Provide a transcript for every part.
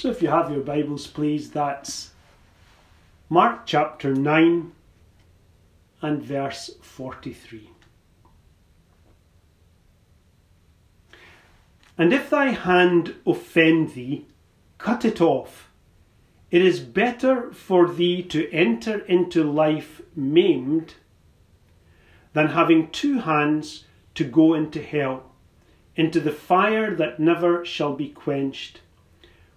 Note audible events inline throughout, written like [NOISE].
So if you have your Bibles, please, that's Mark chapter 9 and verse 43. And if thy hand offend thee, cut it off. It is better for thee to enter into life maimed than having two hands to go into hell, into the fire that never shall be quenched,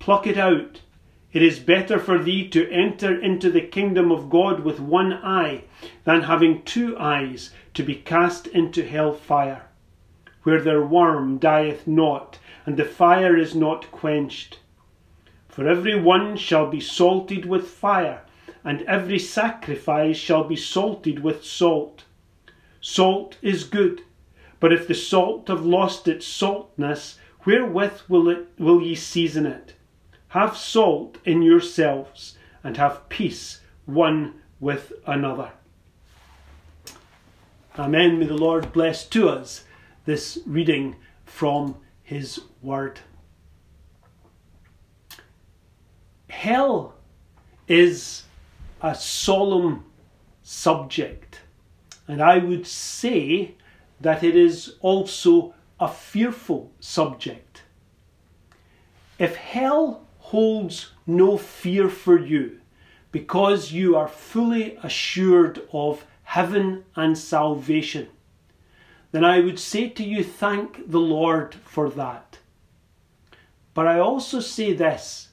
pluck it out. It is better for thee to enter into the kingdom of God with one eye than having two eyes to be cast into hell fire, where their worm dieth not, and the fire is not quenched. For every one shall be salted with fire, and every sacrifice shall be salted with salt. Salt is good, but if the salt have lost its saltness, wherewith will, it, will ye season it? Have salt in yourselves, and have peace one with another. Amen. May the Lord bless to us this reading from His Word. Hell is a solemn subject, and I would say that it is also a fearful subject. If hell holds no fear for you because you are fully assured of heaven and salvation, then I would say to you, thank the Lord for that. But I also say this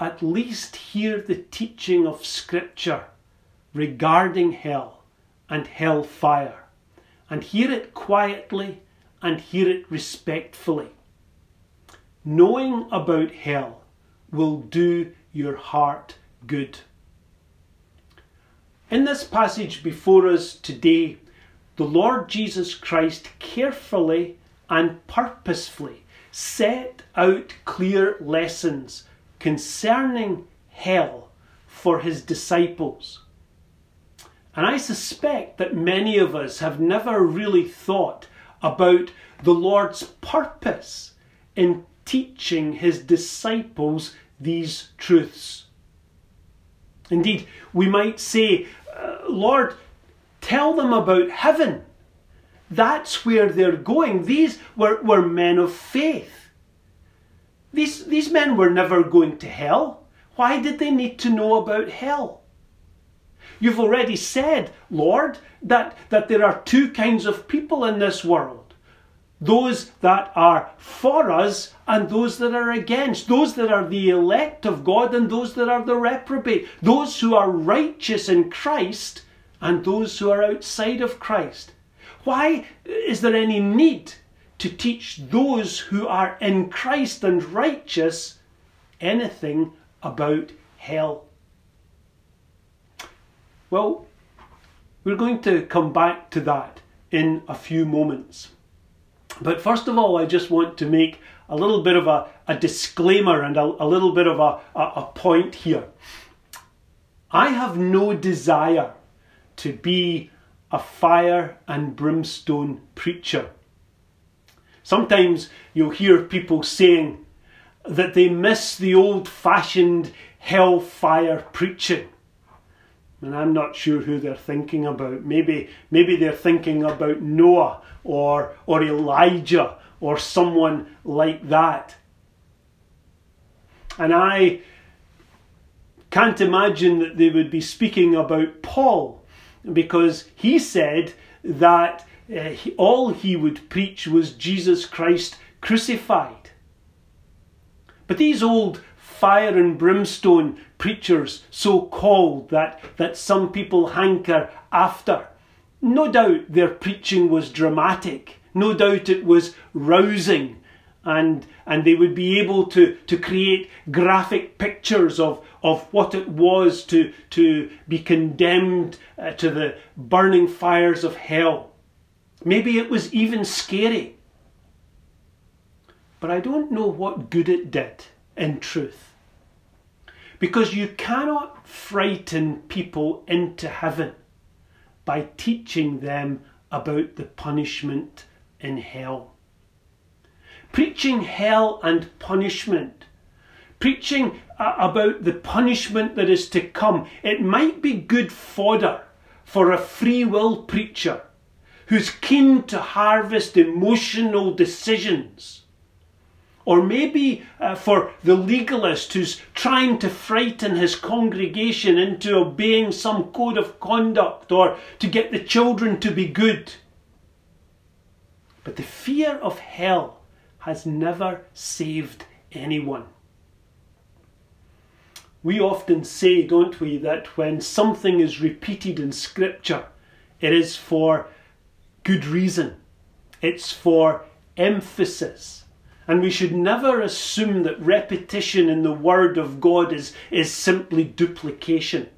at least hear the teaching of Scripture regarding hell and hell fire, and hear it quietly and hear it respectfully. Knowing about hell will do your heart good. In this passage before us today, the Lord Jesus Christ carefully and purposefully set out clear lessons concerning hell for his disciples. And I suspect that many of us have never really thought about the Lord's purpose in teaching his disciples these truths. Indeed, we might say, uh, Lord, tell them about heaven. That's where they're going. These were, were men of faith. These, these men were never going to hell. Why did they need to know about hell? You've already said, Lord, that, that there are two kinds of people in this world those that are for us and those that are against, those that are the elect of God and those that are the reprobate, those who are righteous in Christ and those who are outside of Christ. Why is there any need to teach those who are in Christ and righteous anything about hell. Well, we're going to come back to that in a few moments. But first of all, I just want to make a little bit of a, a disclaimer and a, a little bit of a, a, a point here. I have no desire to be a fire and brimstone preacher. Sometimes you'll hear people saying that they miss the old fashioned hellfire preaching. And I'm not sure who they're thinking about. Maybe, maybe they're thinking about Noah or, or Elijah or someone like that. And I can't imagine that they would be speaking about Paul because he said that uh, he, all he would preach was Jesus Christ crucified. But these old fire and brimstone preachers, so called, that, that some people hanker after, no doubt their preaching was dramatic. No doubt it was rousing. And and they would be able to to create graphic pictures of of what it was to to be condemned uh, to the burning fires of hell. Maybe it was even scary. But i don't know what good it did in truth because you cannot frighten people into heaven by teaching them about the punishment in hell. Preaching hell and punishment, preaching about the punishment that is to come, it might be good fodder for a free will preacher who's keen to harvest emotional decisions. Or maybe uh, for the legalist who's trying to frighten his congregation into obeying some code of conduct or to get the children to be good. But the fear of hell has never saved anyone. We often say, don't we, that when something is repeated in Scripture, it is for good reason, it's for emphasis. And we should never assume that repetition in the Word of God is, is simply duplication.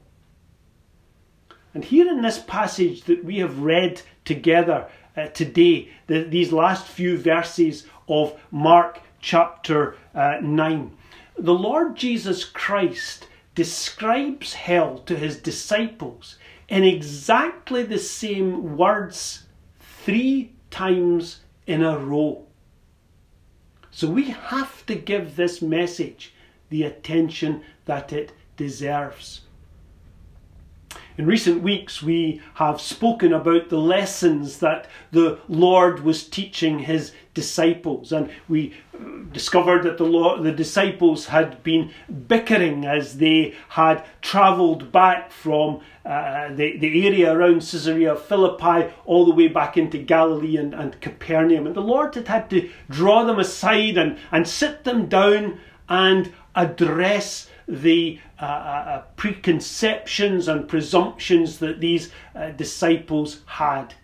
And here in this passage that we have read together uh, today, the, these last few verses of Mark chapter uh, 9. The Lord Jesus Christ describes hell to his disciples in exactly the same words three times in a row. So we have to give this message the attention that it deserves. In recent weeks, we have spoken about the lessons that the Lord was teaching his disciples, and we uh, discovered that the, Lord, the disciples had been bickering as they had travelled back from uh, the, the area around Caesarea Philippi all the way back into Galilee and, and Capernaum. And the Lord had had to draw them aside and, and sit them down and address the uh, uh, uh, preconceptions and presumptions that these uh, disciples had.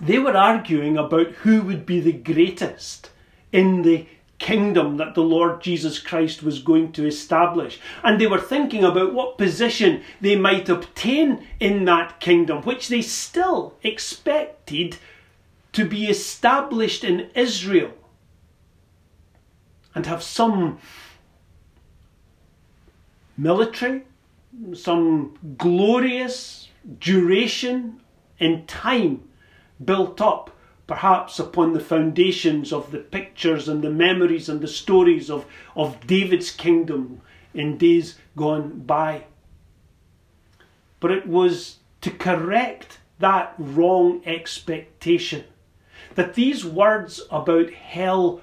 They were arguing about who would be the greatest in the kingdom that the Lord Jesus Christ was going to establish. And they were thinking about what position they might obtain in that kingdom, which they still expected to be established in Israel and have some military, some glorious duration in time built up perhaps upon the foundations of the pictures and the memories and the stories of, of David's kingdom in days gone by. But it was to correct that wrong expectation that these words about hell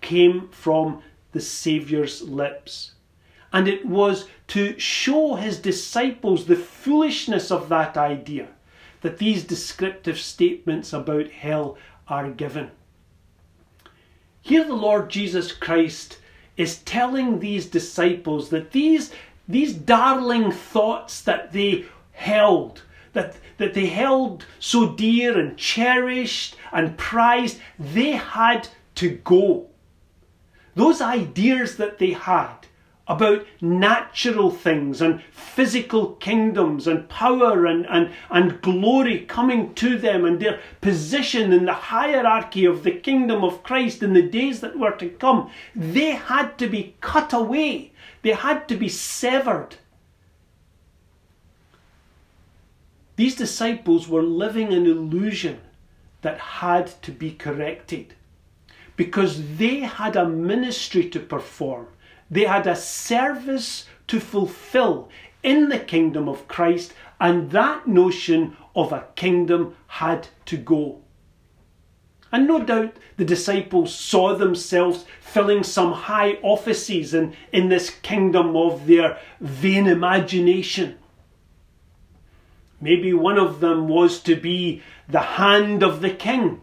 came from the Saviour's lips. And it was to show his disciples the foolishness of that idea that these descriptive statements about hell are given. Here, the Lord Jesus Christ is telling these disciples that these, these darling thoughts that they held, that, that they held so dear and cherished and prized, they had to go. Those ideas that they had about natural things and physical kingdoms and power and, and, and glory coming to them and their position in the hierarchy of the kingdom of Christ in the days that were to come, they had to be cut away. They had to be severed. These disciples were living an illusion that had to be corrected because they had a ministry to perform they had a service to fulfill in the kingdom of Christ, and that notion of a kingdom had to go. And no doubt the disciples saw themselves filling some high offices in, in this kingdom of their vain imagination. Maybe one of them was to be the hand of the king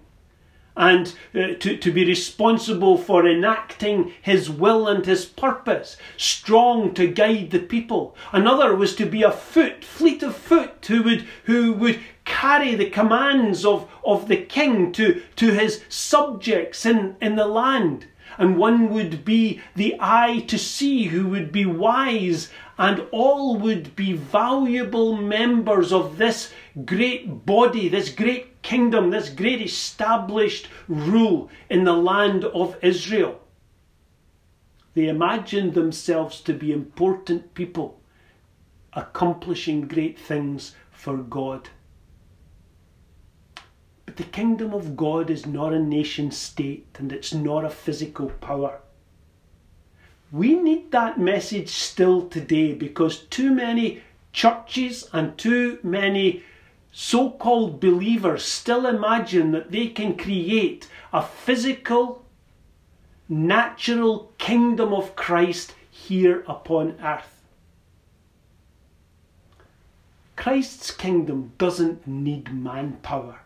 and uh, to, to be responsible for enacting his will and his purpose, strong to guide the people. Another was to be a foot, fleet of foot, who would, who would carry the commands of, of the king to, to his subjects in, in the land. And one would be the eye to see who would be wise, and all would be valuable members of this great body, this great kingdom, this great established rule in the land of Israel. They imagined themselves to be important people, accomplishing great things for God. The kingdom of God is not a nation state and it's not a physical power. We need that message still today because too many churches and too many so called believers still imagine that they can create a physical, natural kingdom of Christ here upon earth. Christ's kingdom doesn't need manpower.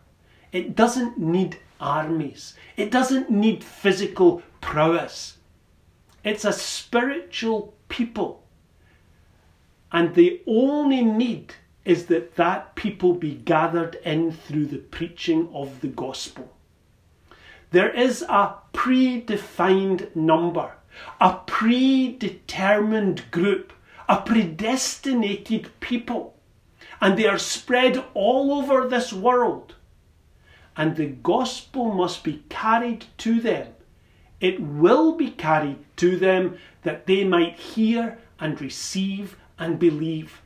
It doesn't need armies. It doesn't need physical prowess. It's a spiritual people. And the only need is that that people be gathered in through the preaching of the gospel. There is a predefined number, a predetermined group, a predestinated people, and they are spread all over this world and the gospel must be carried to them. It will be carried to them that they might hear and receive and believe.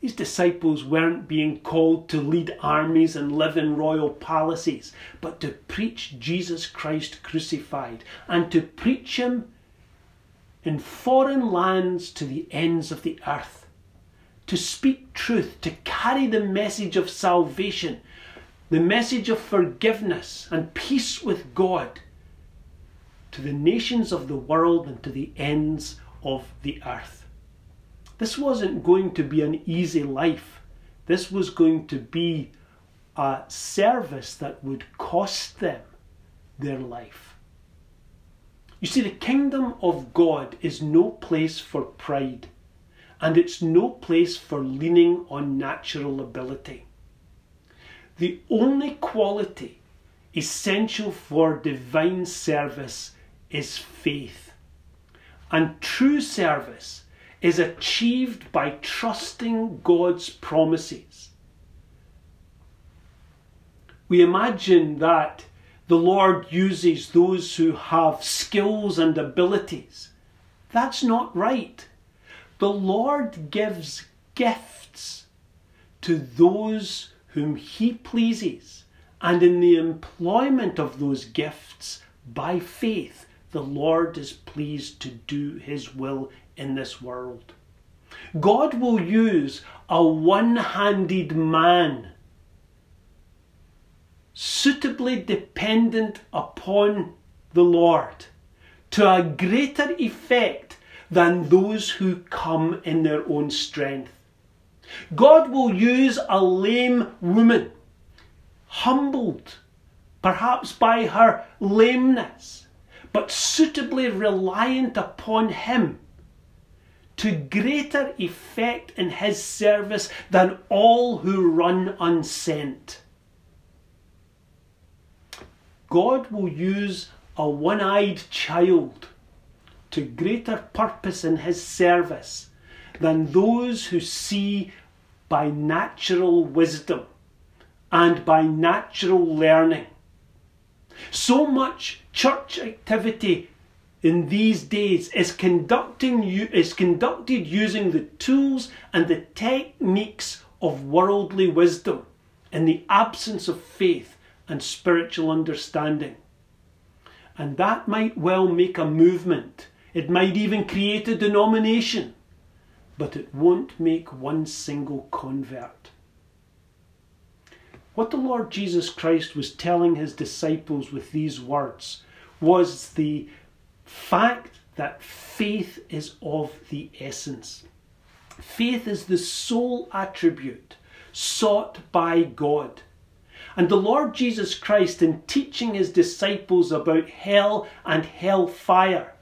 These disciples weren't being called to lead armies and live in royal palaces, but to preach Jesus Christ crucified and to preach Him in foreign lands to the ends of the earth. To speak truth, to carry the message of salvation, the message of forgiveness and peace with God to the nations of the world and to the ends of the earth. This wasn't going to be an easy life. This was going to be a service that would cost them their life. You see, the kingdom of God is no place for pride, and it's no place for leaning on natural ability. The only quality essential for divine service is faith. And true service is achieved by trusting God's promises. We imagine that the Lord uses those who have skills and abilities. That's not right. The Lord gives gifts to those whom he pleases, and in the employment of those gifts, by faith, the Lord is pleased to do his will in this world. God will use a one handed man, suitably dependent upon the Lord, to a greater effect than those who come in their own strength. God will use a lame woman, humbled perhaps by her lameness, but suitably reliant upon Him, to greater effect in His service than all who run unsent. God will use a one eyed child to greater purpose in His service than those who see by natural wisdom and by natural learning. So much church activity in these days is conducting is conducted using the tools and the techniques of worldly wisdom in the absence of faith and spiritual understanding. And that might well make a movement. It might even create a denomination but it won't make one single convert. What the Lord Jesus Christ was telling his disciples with these words was the fact that faith is of the essence. Faith is the sole attribute sought by God. And the Lord Jesus Christ, in teaching his disciples about hell and hell fire,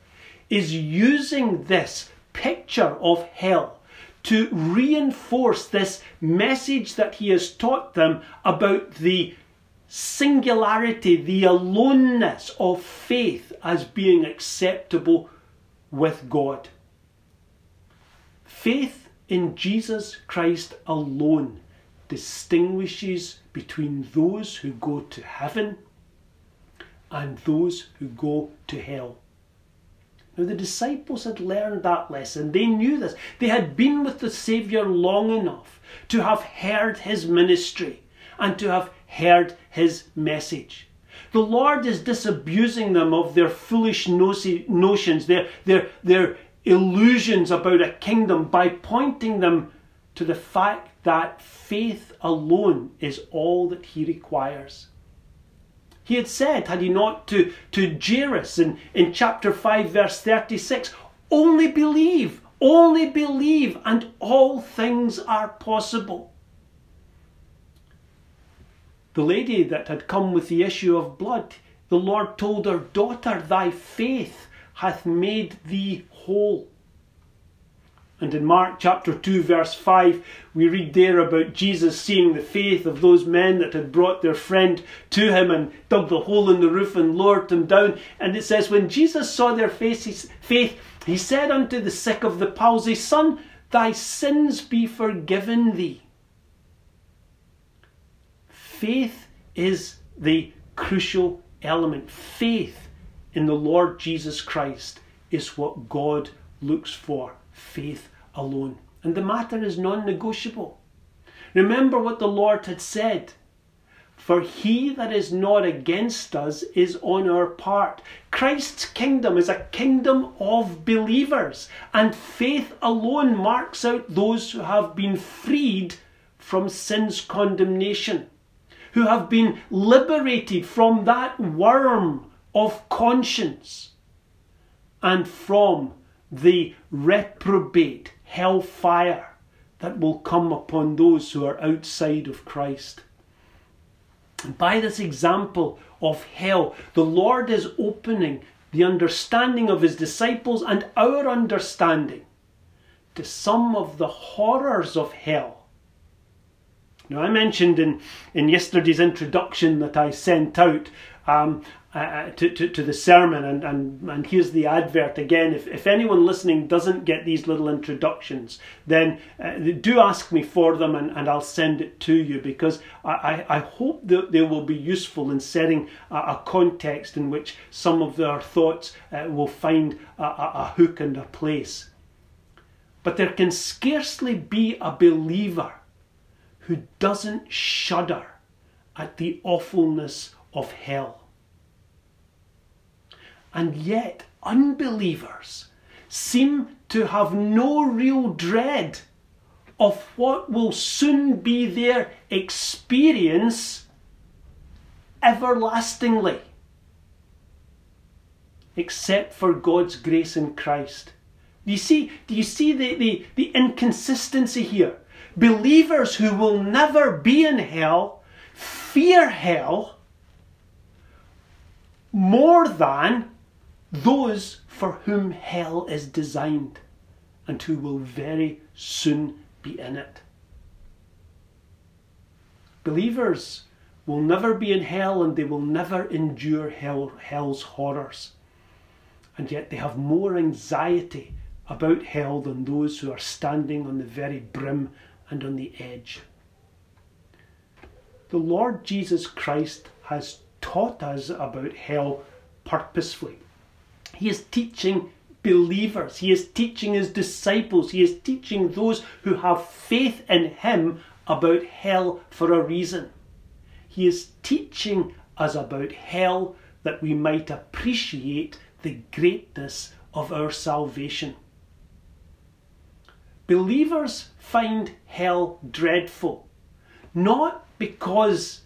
is using this picture of hell to reinforce this message that he has taught them about the singularity, the aloneness of faith as being acceptable with God. Faith in Jesus Christ alone distinguishes between those who go to heaven and those who go to hell. Now, the disciples had learned that lesson. They knew this. They had been with the Saviour long enough to have heard his ministry and to have heard his message. The Lord is disabusing them of their foolish notions, their, their, their illusions about a kingdom by pointing them to the fact that faith alone is all that he requires. He had said, had he not, to, to Jairus in, in chapter 5, verse 36, only believe, only believe, and all things are possible. The lady that had come with the issue of blood, the Lord told her, Daughter, thy faith hath made thee whole. And in Mark chapter 2, verse 5, we read there about Jesus seeing the faith of those men that had brought their friend to him and dug the hole in the roof and lowered him down. And it says, When Jesus saw their faces, faith, he said unto the sick of the palsy, Son, thy sins be forgiven thee. Faith is the crucial element. Faith in the Lord Jesus Christ is what God looks for faith alone. And the matter is non negotiable. Remember what the Lord had said. For he that is not against us is on our part. Christ's kingdom is a kingdom of believers, and faith alone marks out those who have been freed from sin's condemnation, who have been liberated from that worm of conscience and from the reprobate hellfire that will come upon those who are outside of Christ. By this example of hell, the Lord is opening the understanding of his disciples and our understanding to some of the horrors of hell. Now, I mentioned in, in yesterday's introduction that I sent out um, uh, uh, to, to, to, the sermon. And, and, and here's the advert again. If, if anyone listening doesn't get these little introductions, then uh, do ask me for them and, and I'll send it to you because I, I, hope that they will be useful in setting a, a context in which some of their thoughts uh, will find a, a, a hook and a place. But there can scarcely be a believer who doesn't shudder at the awfulness of hell. And yet, unbelievers seem to have no real dread of what will soon be their experience everlastingly, except for God's grace in Christ. Do you see, do you see the, the, the inconsistency here? Believers who will never be in hell fear hell more than those for whom hell is designed and who will very soon be in it. Believers will never be in hell and they will never endure hell, hell's horrors. And yet they have more anxiety about hell than those who are standing on the very brim and on the edge. The Lord Jesus Christ has taught us about hell purposefully. He is teaching believers, he is teaching his disciples, he is teaching those who have faith in him about hell for a reason. He is teaching us about hell that we might appreciate the greatness of our salvation. Believers find hell dreadful, not because,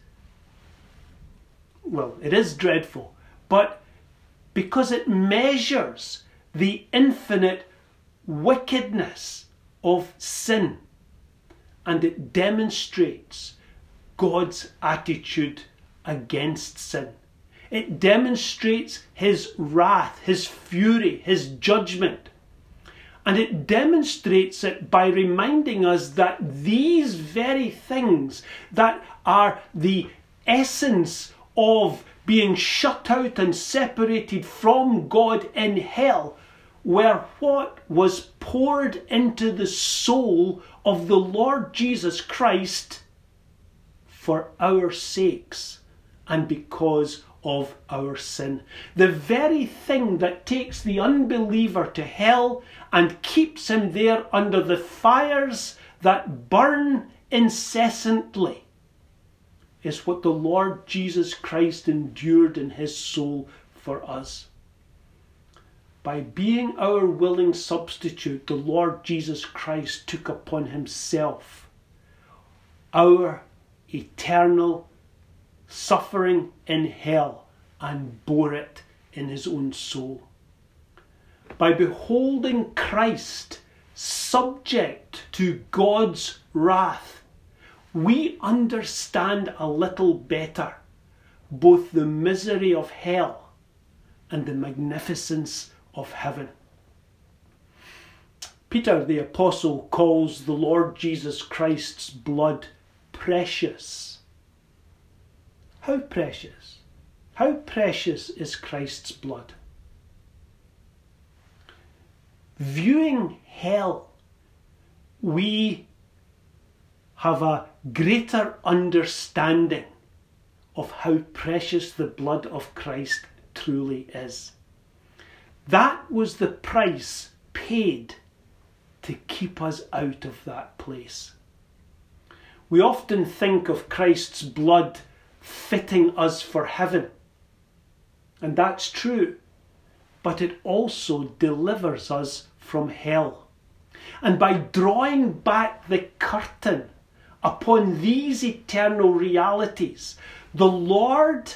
well, it is dreadful, but because it measures the infinite wickedness of sin and it demonstrates God's attitude against sin. It demonstrates his wrath, his fury, his judgment. And it demonstrates it by reminding us that these very things that are the essence of being shut out and separated from God in hell were what was poured into the soul of the Lord Jesus Christ for our sakes and because of our sin. The very thing that takes the unbeliever to hell and keeps him there under the fires that burn incessantly is what the Lord Jesus Christ endured in his soul for us. By being our willing substitute, the Lord Jesus Christ took upon himself our eternal suffering in hell and bore it in his own soul. By beholding Christ subject to God's wrath, we understand a little better both the misery of hell and the magnificence of heaven. Peter the Apostle calls the Lord Jesus Christ's blood precious. How precious? How precious is Christ's blood? Viewing hell, we have a greater understanding of how precious the blood of Christ truly is. That was the price paid to keep us out of that place. We often think of Christ's blood fitting us for heaven, and that's true, but it also delivers us from hell. And by drawing back the curtain upon these eternal realities, the Lord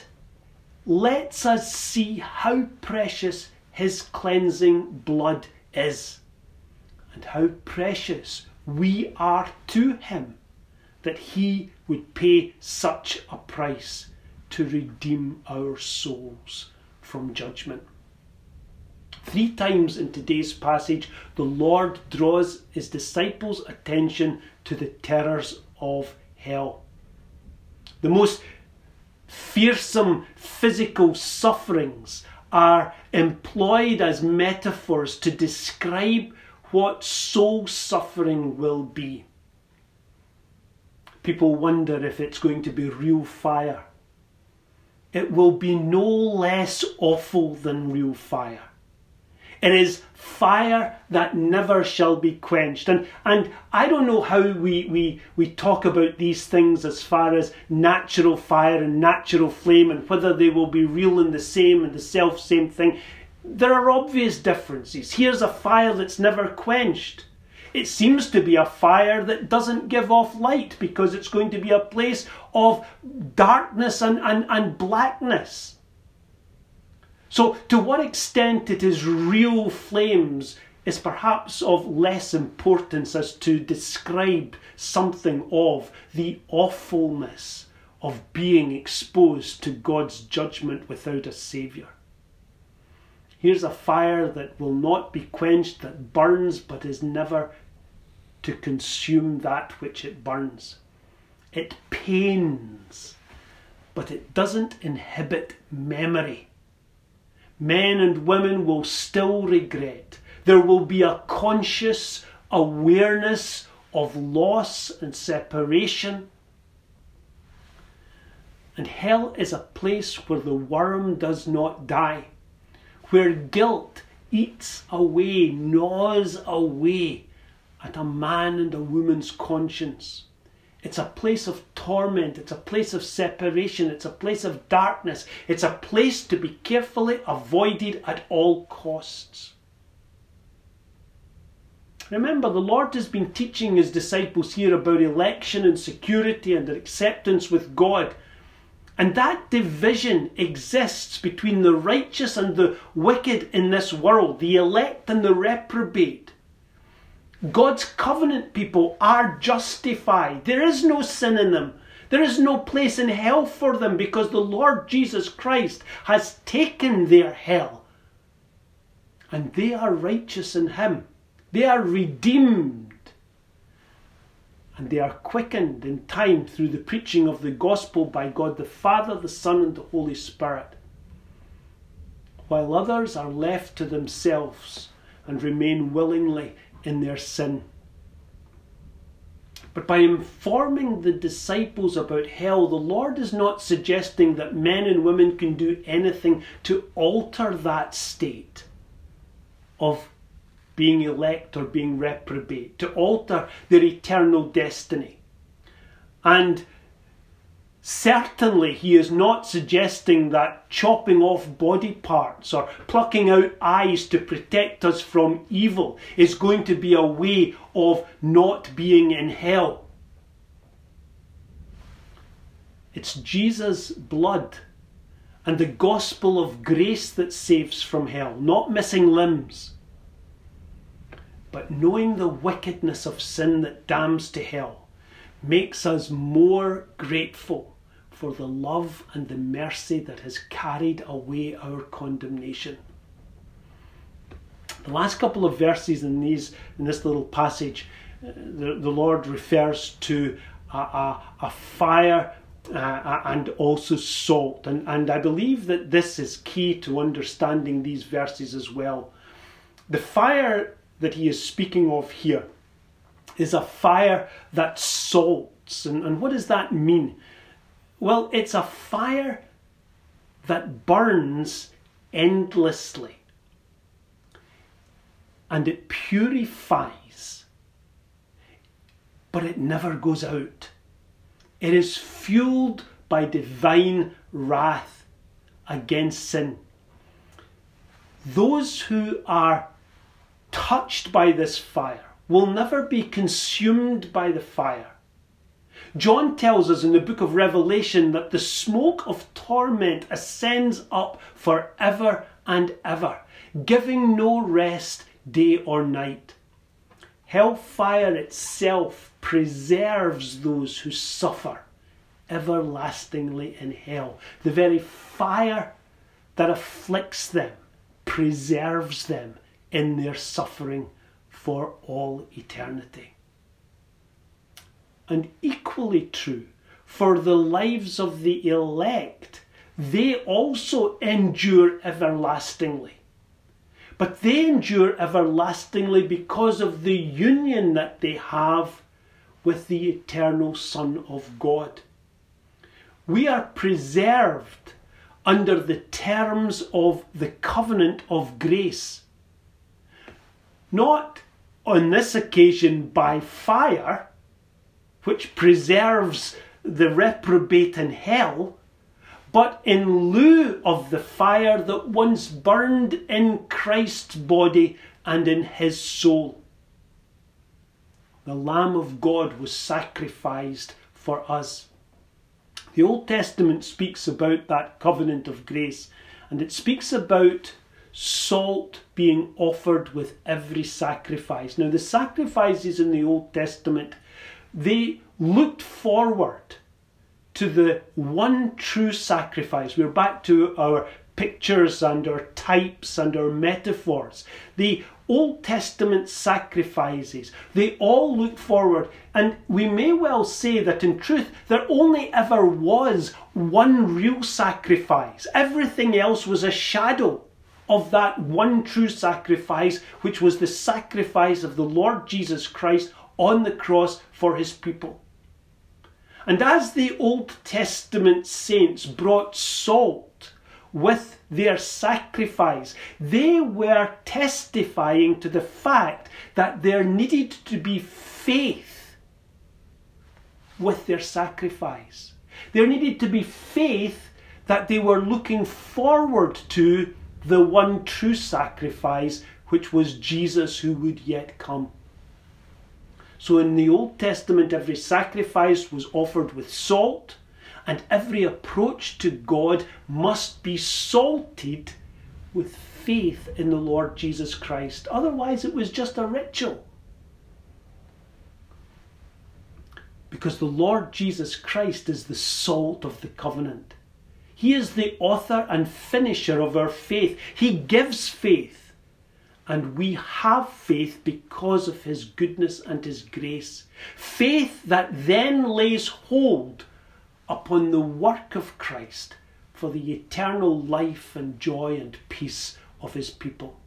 lets us see how precious His cleansing blood is and how precious we are to Him that He would pay such a price to redeem our souls from judgment. Three times in today's passage, the Lord draws his disciples' attention to the terrors of hell. The most fearsome physical sufferings are employed as metaphors to describe what soul suffering will be. People wonder if it's going to be real fire. It will be no less awful than real fire. It is fire that never shall be quenched. And, and I don't know how we, we, we talk about these things as far as natural fire and natural flame and whether they will be real and the same and the self same thing. There are obvious differences. Here's a fire that's never quenched. It seems to be a fire that doesn't give off light because it's going to be a place of darkness and, and, and blackness. So, to what extent it is real flames is perhaps of less importance as to describe something of the awfulness of being exposed to God's judgment without a Saviour. Here's a fire that will not be quenched, that burns but is never to consume that which it burns. It pains, but it doesn't inhibit memory men and women will still regret. There will be a conscious awareness of loss and separation. And hell is a place where the worm does not die, where guilt eats away, gnaws away at a man and a woman's conscience. It's a place of torment. It's a place of separation. It's a place of darkness. It's a place to be carefully avoided at all costs. Remember, the Lord has been teaching his disciples here about election and security and their acceptance with God. And that division exists between the righteous and the wicked in this world, the elect and the reprobate. God's covenant people are justified. There is no sin in them. There is no place in hell for them because the Lord Jesus Christ has taken their hell. And they are righteous in Him. They are redeemed. And they are quickened in time through the preaching of the gospel by God the Father, the Son, and the Holy Spirit. While others are left to themselves and remain willingly in their sin. But by informing the disciples about hell, the Lord is not suggesting that men and women can do anything to alter that state of being elect or being reprobate, to alter their eternal destiny. And Certainly, he is not suggesting that chopping off body parts or plucking out eyes to protect us from evil is going to be a way of not being in hell. It's Jesus' blood and the gospel of grace that saves from hell, not missing limbs, but knowing the wickedness of sin that damns to hell makes us more grateful for the love and the mercy that has carried away our condemnation. The last couple of verses in these in this little passage, uh, the, the Lord refers to a, a, a fire uh, and also salt. And, and I believe that this is key to understanding these verses as well. The fire that he is speaking of here is a fire that salts. And, and what does that mean? Well, it's a fire that burns endlessly and it purifies, but it never goes out. It is fueled by divine wrath against sin. Those who are touched by this fire will never be consumed by the fire John tells us in the book of Revelation that the smoke of torment ascends up for ever and ever, giving no rest day or night. Hellfire itself preserves those who suffer everlastingly in hell. The very fire that afflicts them preserves them in their suffering for all eternity and equally true for the lives of the elect. They also endure everlastingly. But they endure everlastingly because of the union that they have with the eternal Son of God. We are preserved under the terms of the covenant of grace. Not on this occasion by fire, which preserves the reprobate in hell, but in lieu of the fire that once burned in Christ's body and in his soul. The Lamb of God was sacrificed for us. The Old Testament speaks about that covenant of grace, and it speaks about salt being offered with every sacrifice. Now, the sacrifices in the Old Testament they looked forward to the one true sacrifice. We're back to our pictures and our types and our metaphors. The Old Testament sacrifices, they all look forward, and we may well say that in truth there only ever was one real sacrifice. Everything else was a shadow of that one true sacrifice, which was the sacrifice of the Lord Jesus Christ on the cross for his people. And as the Old Testament saints brought salt with their sacrifice, they were testifying to the fact that there needed to be faith with their sacrifice. There needed to be faith that they were looking forward to the one true sacrifice, which was Jesus who would yet come. So in the Old Testament, every sacrifice was offered with salt, and every approach to God must be salted with faith in the Lord Jesus Christ. Otherwise, it was just a ritual. Because the Lord Jesus Christ is the salt of the covenant. He is the author and finisher of our faith. He gives faith And we have faith because of his goodness and his grace. Faith that then lays hold upon the work of Christ for the eternal life and joy and peace of his people.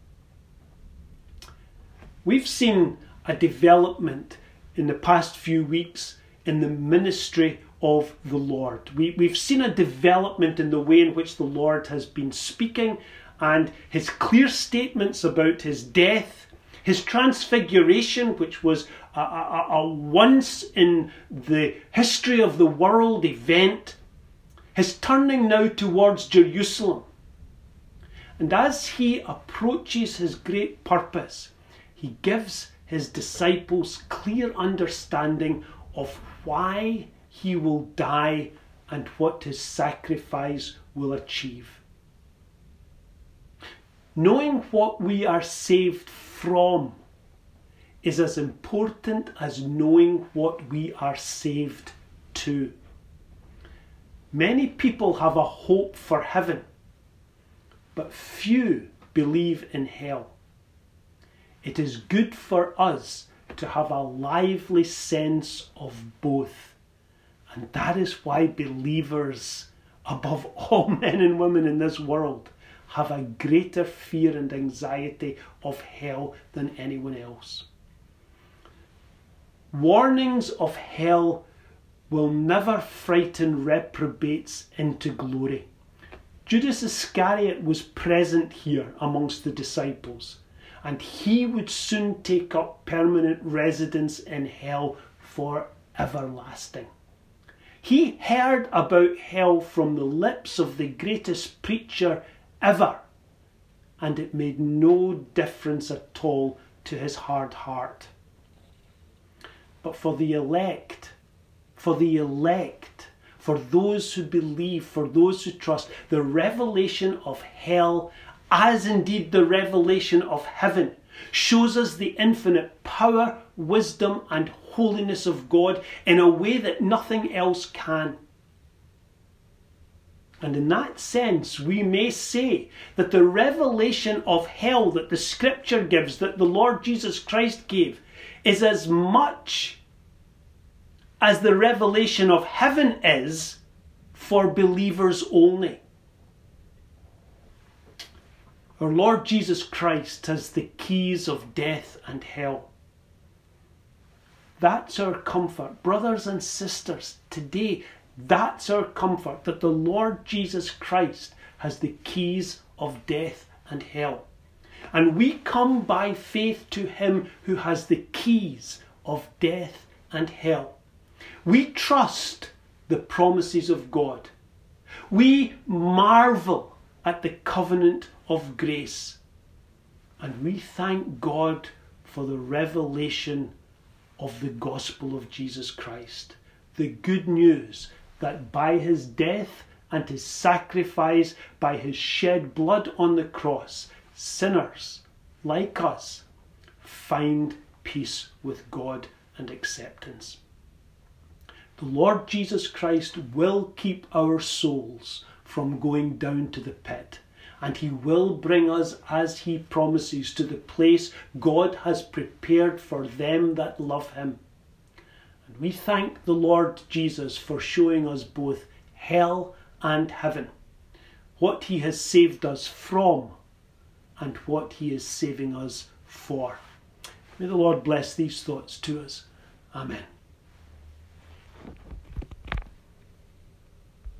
We've seen a development in the past few weeks in the ministry of the Lord. We, we've seen a development in the way in which the Lord has been speaking and his clear statements about his death, his transfiguration, which was a, a, a once in the history of the world event, his turning now towards Jerusalem. And as he approaches his great purpose, he gives his disciples clear understanding of why he will die and what his sacrifice will achieve. Knowing what we are saved from is as important as knowing what we are saved to. Many people have a hope for heaven, but few believe in hell. It is good for us to have a lively sense of both. And that is why believers, above [LAUGHS] all men and women in this world, have a greater fear and anxiety of hell than anyone else. Warnings of hell will never frighten reprobates into glory. Judas Iscariot was present here amongst the disciples, and he would soon take up permanent residence in hell for everlasting. He heard about hell from the lips of the greatest preacher ever, and it made no difference at all to his hard heart. But for the elect, for the elect, for those who believe, for those who trust, the revelation of hell, as indeed the revelation of heaven, shows us the infinite power, wisdom, and holiness of God in a way that nothing else can. And in that sense, we may say that the revelation of hell that the scripture gives, that the Lord Jesus Christ gave, is as much as the revelation of heaven is for believers only. Our Lord Jesus Christ has the keys of death and hell. That's our comfort. Brothers and sisters, today, that's our comfort that the Lord Jesus Christ has the keys of death and hell. And we come by faith to Him who has the keys of death and hell. We trust the promises of God. We marvel at the covenant of grace. And we thank God for the revelation of the gospel of Jesus Christ. The good news that by his death and his sacrifice, by his shed blood on the cross, sinners like us find peace with God and acceptance. The Lord Jesus Christ will keep our souls from going down to the pit and he will bring us, as he promises, to the place God has prepared for them that love him. We thank the Lord Jesus for showing us both hell and heaven, what he has saved us from, and what he is saving us for. May the Lord bless these thoughts to us. Amen.